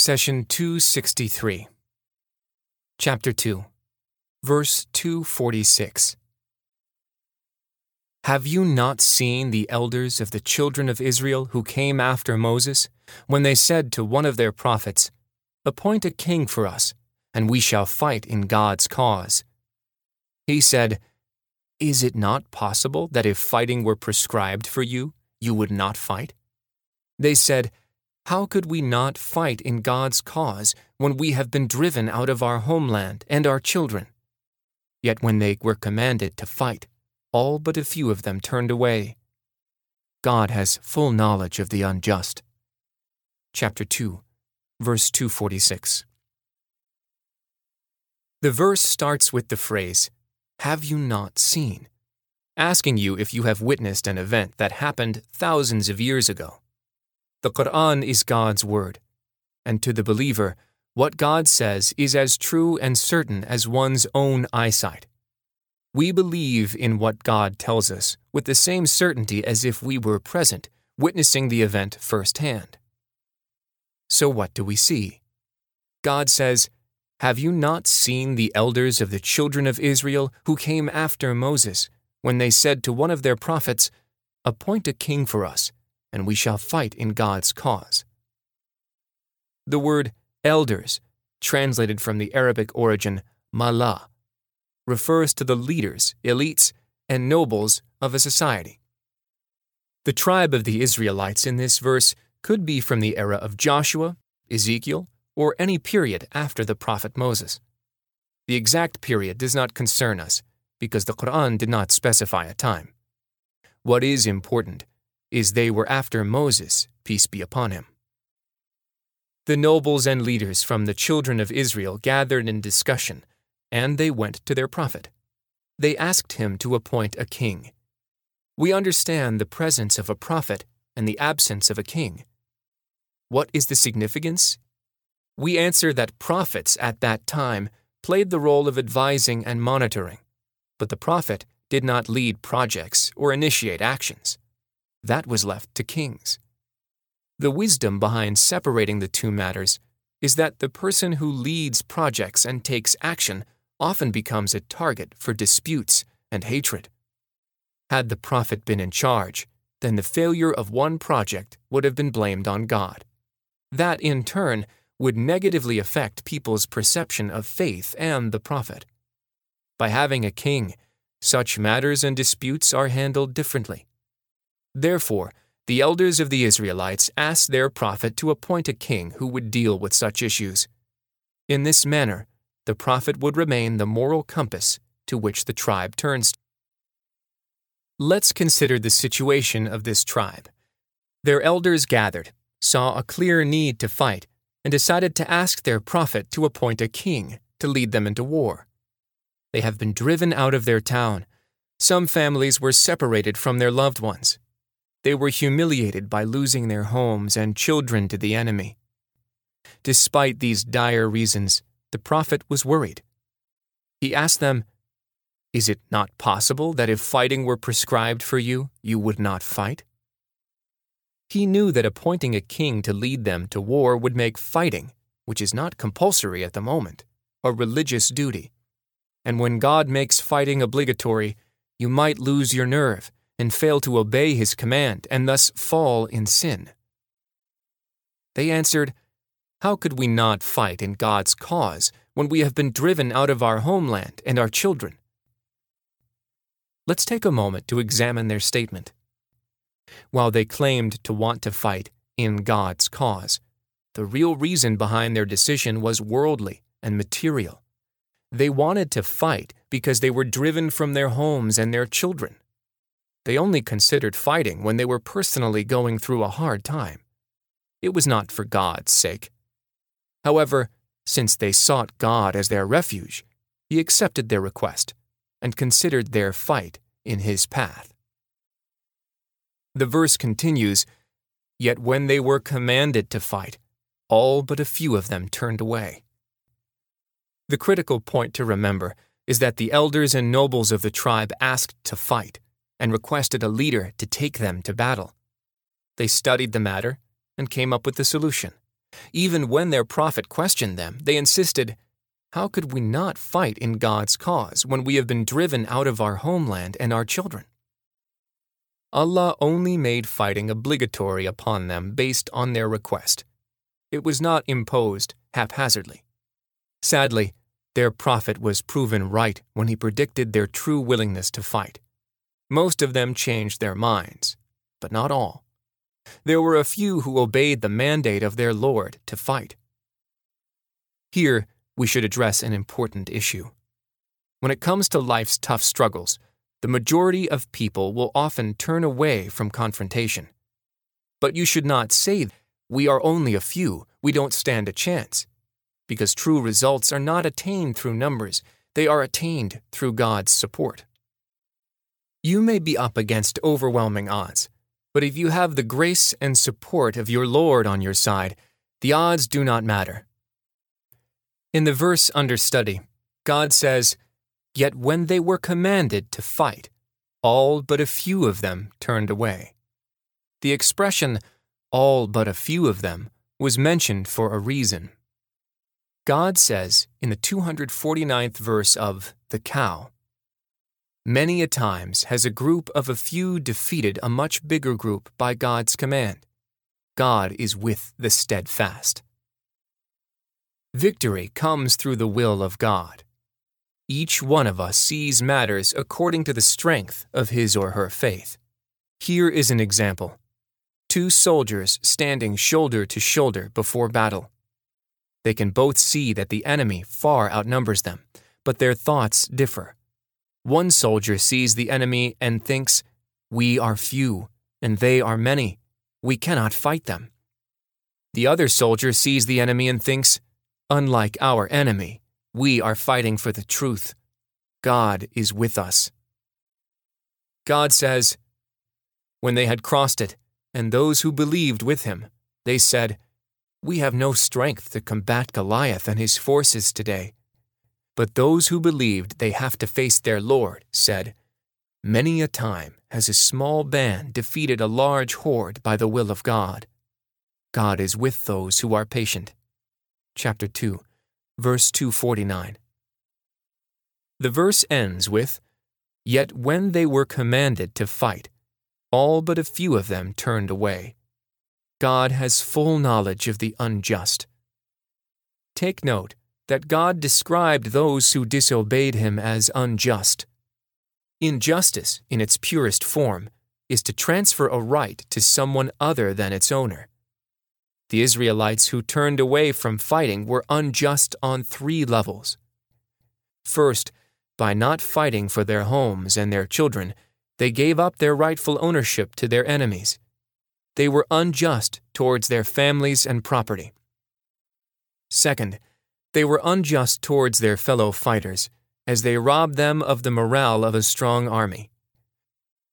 Session 263. Chapter 2, verse 246. Have you not seen the elders of the children of Israel who came after Moses, when they said to one of their prophets, Appoint a king for us, and we shall fight in God's cause? He said, Is it not possible that if fighting were prescribed for you, you would not fight? They said, how could we not fight in God's cause when we have been driven out of our homeland and our children? Yet when they were commanded to fight, all but a few of them turned away. God has full knowledge of the unjust. Chapter 2, verse 246. The verse starts with the phrase, Have you not seen? asking you if you have witnessed an event that happened thousands of years ago. The Quran is God's word, and to the believer, what God says is as true and certain as one's own eyesight. We believe in what God tells us with the same certainty as if we were present, witnessing the event firsthand. So, what do we see? God says, Have you not seen the elders of the children of Israel who came after Moses, when they said to one of their prophets, Appoint a king for us? And we shall fight in God's cause. The word elders, translated from the Arabic origin mala, refers to the leaders, elites, and nobles of a society. The tribe of the Israelites in this verse could be from the era of Joshua, Ezekiel, or any period after the prophet Moses. The exact period does not concern us because the Quran did not specify a time. What is important is they were after Moses, peace be upon him. The nobles and leaders from the children of Israel gathered in discussion, and they went to their prophet. They asked him to appoint a king. We understand the presence of a prophet and the absence of a king. What is the significance? We answer that prophets at that time played the role of advising and monitoring, but the prophet did not lead projects or initiate actions. That was left to kings. The wisdom behind separating the two matters is that the person who leads projects and takes action often becomes a target for disputes and hatred. Had the prophet been in charge, then the failure of one project would have been blamed on God. That, in turn, would negatively affect people's perception of faith and the prophet. By having a king, such matters and disputes are handled differently. Therefore, the elders of the Israelites asked their prophet to appoint a king who would deal with such issues. In this manner, the prophet would remain the moral compass to which the tribe turns. Let's consider the situation of this tribe. Their elders gathered, saw a clear need to fight, and decided to ask their prophet to appoint a king to lead them into war. They have been driven out of their town. Some families were separated from their loved ones, they were humiliated by losing their homes and children to the enemy. Despite these dire reasons, the prophet was worried. He asked them, Is it not possible that if fighting were prescribed for you, you would not fight? He knew that appointing a king to lead them to war would make fighting, which is not compulsory at the moment, a religious duty. And when God makes fighting obligatory, you might lose your nerve and fail to obey his command and thus fall in sin? They answered, How could we not fight in God's cause when we have been driven out of our homeland and our children? Let's take a moment to examine their statement. While they claimed to want to fight in God's cause, the real reason behind their decision was worldly and material. They wanted to fight because they were driven from their homes and their children. They only considered fighting when they were personally going through a hard time. It was not for God's sake. However, since they sought God as their refuge, He accepted their request and considered their fight in His path. The verse continues Yet when they were commanded to fight, all but a few of them turned away. The critical point to remember is that the elders and nobles of the tribe asked to fight and requested a leader to take them to battle. They studied the matter and came up with the solution Even when their prophet questioned them, they insisted, How could we not fight in God's cause when we have been driven out of our homeland and our children? Allah only made fighting obligatory upon them based on their request. It was not imposed haphazardly. Sadly, their prophet was proven right when he predicted their true willingness to fight. Most of them changed their minds, but not all. There were a few who obeyed the mandate of their Lord to fight. Here, we should address an important issue. When it comes to life's tough struggles, the majority of people will often turn away from confrontation. But you should not say, We are only a few, we don't stand a chance. Because true results are not attained through numbers, they are attained through God's support. You may be up against overwhelming odds, but if you have the grace and support of your Lord on your side, the odds do not matter. In the verse under study, God says, Yet when they were commanded to fight, all but a few of them turned away. The expression, all but a few of them, was mentioned for a reason. God says in the 249th verse of The Cow, Many a times has a group of a few defeated a much bigger group by God's command. God is with the steadfast. Victory comes through the will of God. Each one of us sees matters according to the strength of his or her faith. Here is an example two soldiers standing shoulder to shoulder before battle. They can both see that the enemy far outnumbers them, but their thoughts differ. One soldier sees the enemy and thinks, We are few, and they are many. We cannot fight them. The other soldier sees the enemy and thinks, Unlike our enemy, we are fighting for the truth. God is with us. God says, When they had crossed it, and those who believed with him, they said, We have no strength to combat Goliath and his forces today. But those who believed they have to face their Lord said, Many a time has a small band defeated a large horde by the will of God. God is with those who are patient. Chapter 2, verse 249. The verse ends with, Yet when they were commanded to fight, all but a few of them turned away. God has full knowledge of the unjust. Take note that God described those who disobeyed him as unjust. Injustice, in its purest form, is to transfer a right to someone other than its owner. The Israelites who turned away from fighting were unjust on three levels. First, by not fighting for their homes and their children, they gave up their rightful ownership to their enemies. They were unjust towards their families and property. Second, they were unjust towards their fellow fighters, as they robbed them of the morale of a strong army.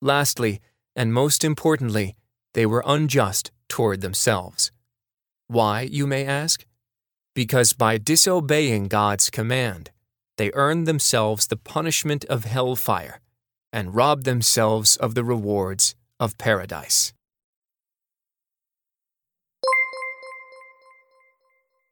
Lastly, and most importantly, they were unjust toward themselves. Why, you may ask? Because by disobeying God's command, they earned themselves the punishment of hellfire and robbed themselves of the rewards of paradise.